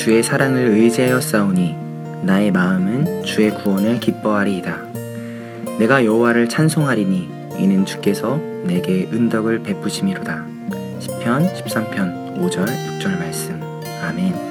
주의 사랑을 의지하여 싸우니 나의 마음은 주의 구원을 기뻐하리이다. 내가 여호와를 찬송하리니 이는 주께서 내게 은덕을 베푸심이로다. 시편 13편 5절 6절 말씀. 아멘.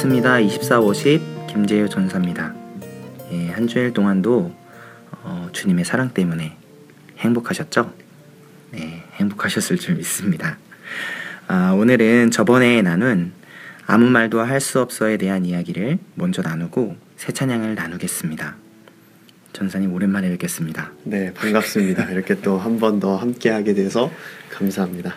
반갑습니다. 2450 김재효 전사입니다. 예, 한 주일 동안도 어, 주님의 사랑 때문에 행복하셨죠? 네, 행복하셨을 줄 믿습니다. 아, 오늘은 저번에 나눈 아무 말도 할 수 없어에 대한 이야기를 먼저 나누고 새 찬양을 나누겠습니다. 전사님 오랜만에 뵙겠습니다. 네, 반갑습니다. 이렇게 또 한 번 더 함께 하게 돼서 감사합니다.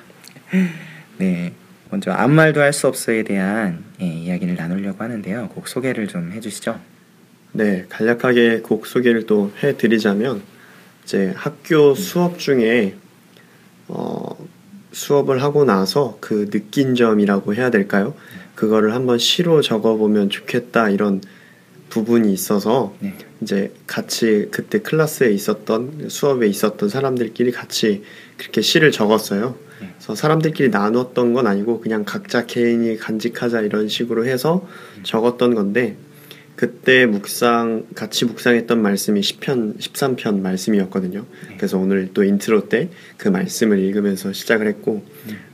네, 먼저 아무 말도 할 수 없어에 대한 예, 이야기를 나누려고 하는데요. 곡 소개를 좀 해주시죠. 네, 간략하게 곡 소개를 또 해드리자면 이제 학교 수업 중에 어, 수업을 하고 나서 그 느낀 점이라고 해야 될까요? 그거를 한번 시로 적어보면 좋겠다 이런 부분이 있어서 네. 이제 같이 그때 클래스에 있었던 수업에 있었던 사람들끼리 같이 그렇게 시를 적었어요. 네. 그래서 사람들끼리 나눴던 건 아니고 그냥 각자 개인이 간직하자 이런 식으로 해서 적었던 건데 그때 묵상 같이 묵상했던 말씀이 시편 13편 말씀이었거든요. 네. 그래서 오늘 또 인트로 때 그 말씀을 읽으면서 시작을 했고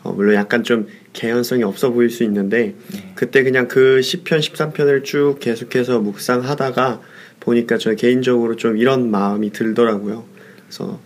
어, 물론 약간 좀 개연성이 없어 보일 수 있는데 네. 그때 그냥 그 시편 13편을 쭉 계속해서 묵상하다가 보니까 저 개인적으로 좀 이런 마음이 들더라고요. 그래서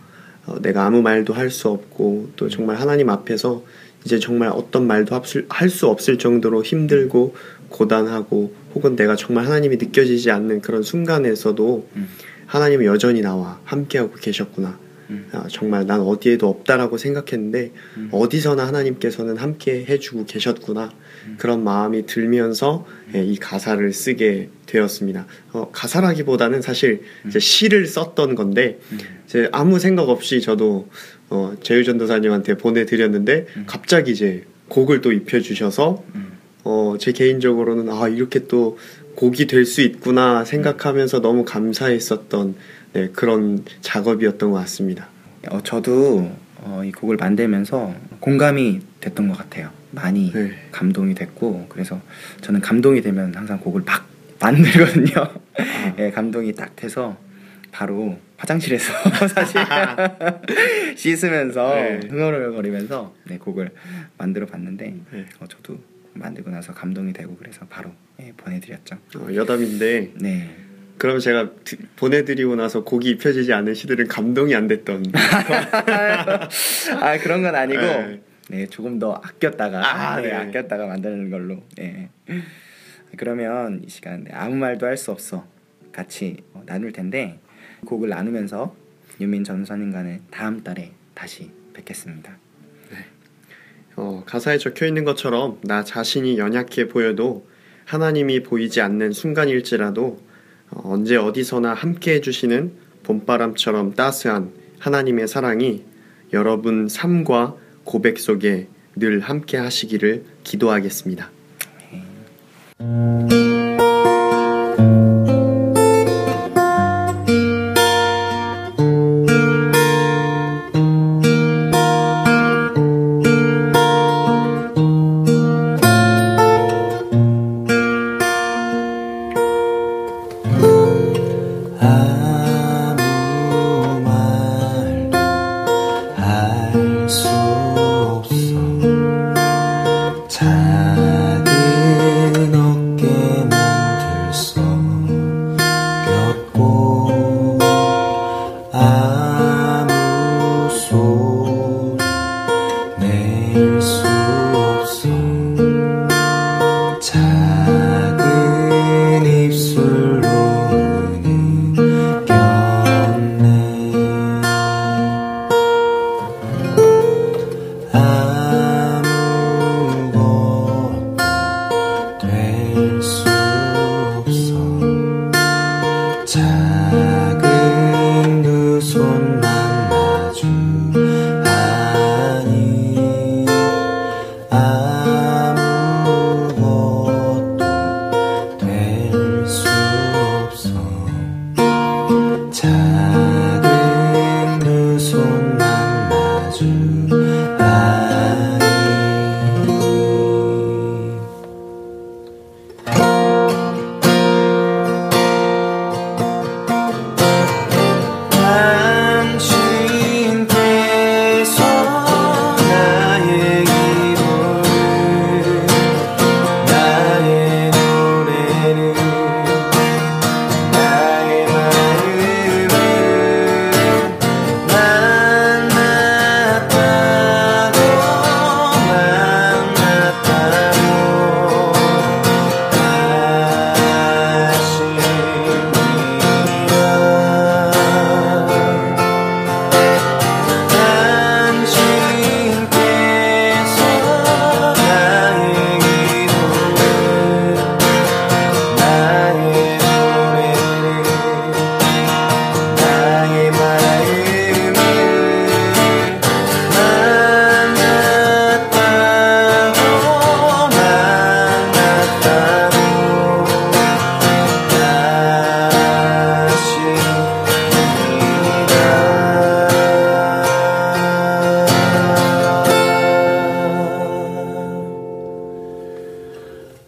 어, 내가 아무 말도 할 수 없고 또 정말 하나님 앞에서 이제 정말 어떤 말도 할 수 없을 정도로 힘들고 고단하고 혹은 내가 정말 하나님이 느껴지지 않는 그런 순간에서도 음. 하나님은 여전히 나와 함께하고 계셨구나. 음. 아, 정말 난 어디에도 없다라고 생각했는데 음. 어디서나 하나님께서는 함께 해주고 계셨구나 그런 마음이 들면서 예, 이 가사를 쓰게 되었습니다. 어, 가사라기보다는 사실 이제 시를 썼던 건데 음. 이제 아무 생각 없이 저도 어, 제유 전 도사님한테 보내드렸는데 음. 갑자기 이제 곡을 또 입혀주셔서 음. 어, 제 개인적으로는 아 이렇게 또 곡이 될 수 있구나 생각하면서 너무 감사했었던 네, 그런 작업이었던 것 같습니다. 어, 저도 어, 이 곡을 만들면서 공감이 됐던 것 같아요. 많이 네. 감동이 됐고 그래서 저는 감동이 되면 항상 곡을 막 만들거든요. 아, 예, 감동이 딱 돼서 바로 화장실에서 사실 씻으면서 네. 흥얼흥얼거리면서 네, 곡을 만들어 봤는데 네. 어, 저도 만들고 나서 감동이 되고 그래서 바로 예, 보내드렸죠. 어, 여담인데 네. 그럼 제가 드- 보내드리고 나서 곡이 입혀지지 않은 시들은 감동이 안 됐던 아 그런 건 아니고 네. 네 조금 더 아꼈다가 아, 네, 네. 아꼈다가 만드는 걸로 네. 그러면 이 시간 네, 아무 말도 할 수 없어 같이 어, 나눌 텐데 곡을 나누면서 유민 전 선인과는 다음 달에 다시 뵙겠습니다. 어, 가사에 적혀 있는 것처럼 나 자신이 연약해 보여도 하나님이 보이지 않는 순간일지라도 어, 언제 어디서나 함께 해주시는 봄바람처럼 따스한 하나님의 사랑이 여러분 삶과 고백 속에 늘 함께 하시기를 기도하겠습니다.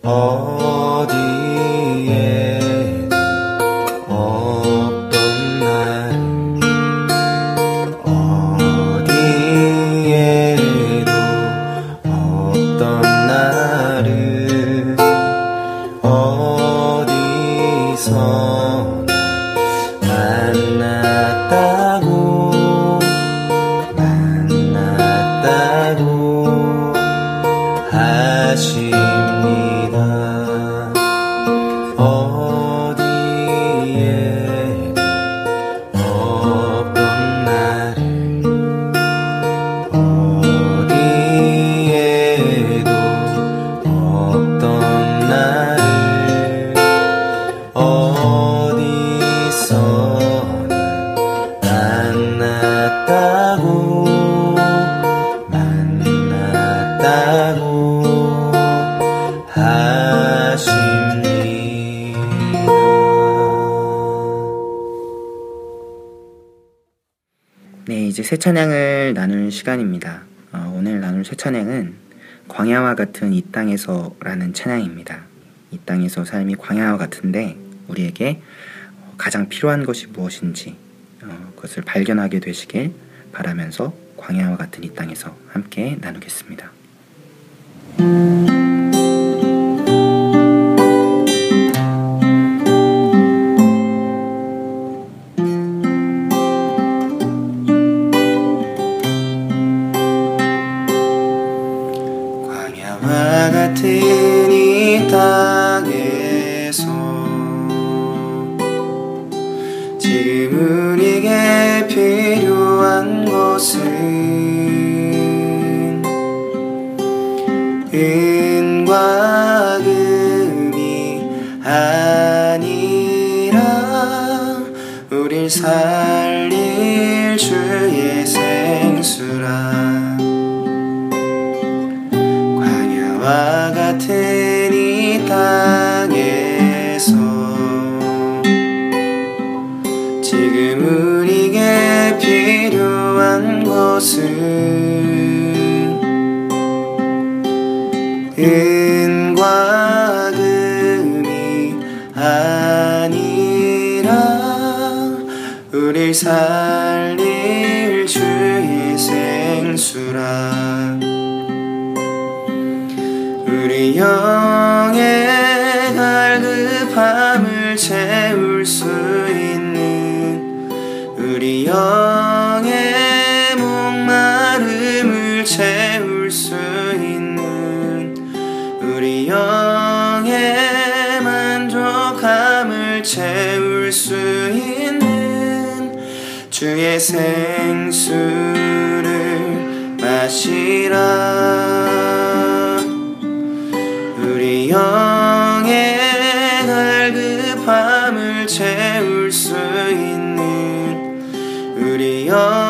어디에 어떤 날 어디에도 어떤 날을 어디서 만났다. 새 찬양을 나눌 시간입니다. 어, 오늘 나눌 새 찬양은 광야와 같은 이 땅에서라는 찬양입니다. 이 땅에서 삶이 광야와 같은데 우리에게 가장 필요한 것이 무엇인지 어, 그것을 발견하게 되시길 바라면서 광야와 같은 이 땅에서 함께 나누겠습니다. 지금 우리에게 필요한 것은 은과 금이 아니라 우릴 살 우릴 살릴 주의 생수라. 우리 영 생수를 마시라. 우리 영의 갈급함을 채울 수 있는 우리 영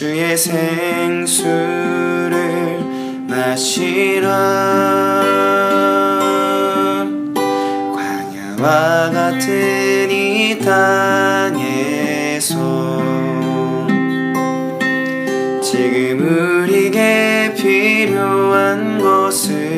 주의 생수를 마시라. 광야와 같은 이 땅에서 지금 우리에게 필요한 것은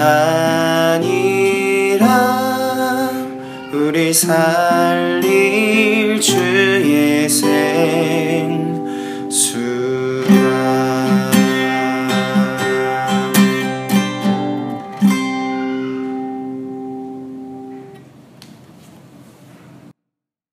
아니라 우리 살릴 주의 생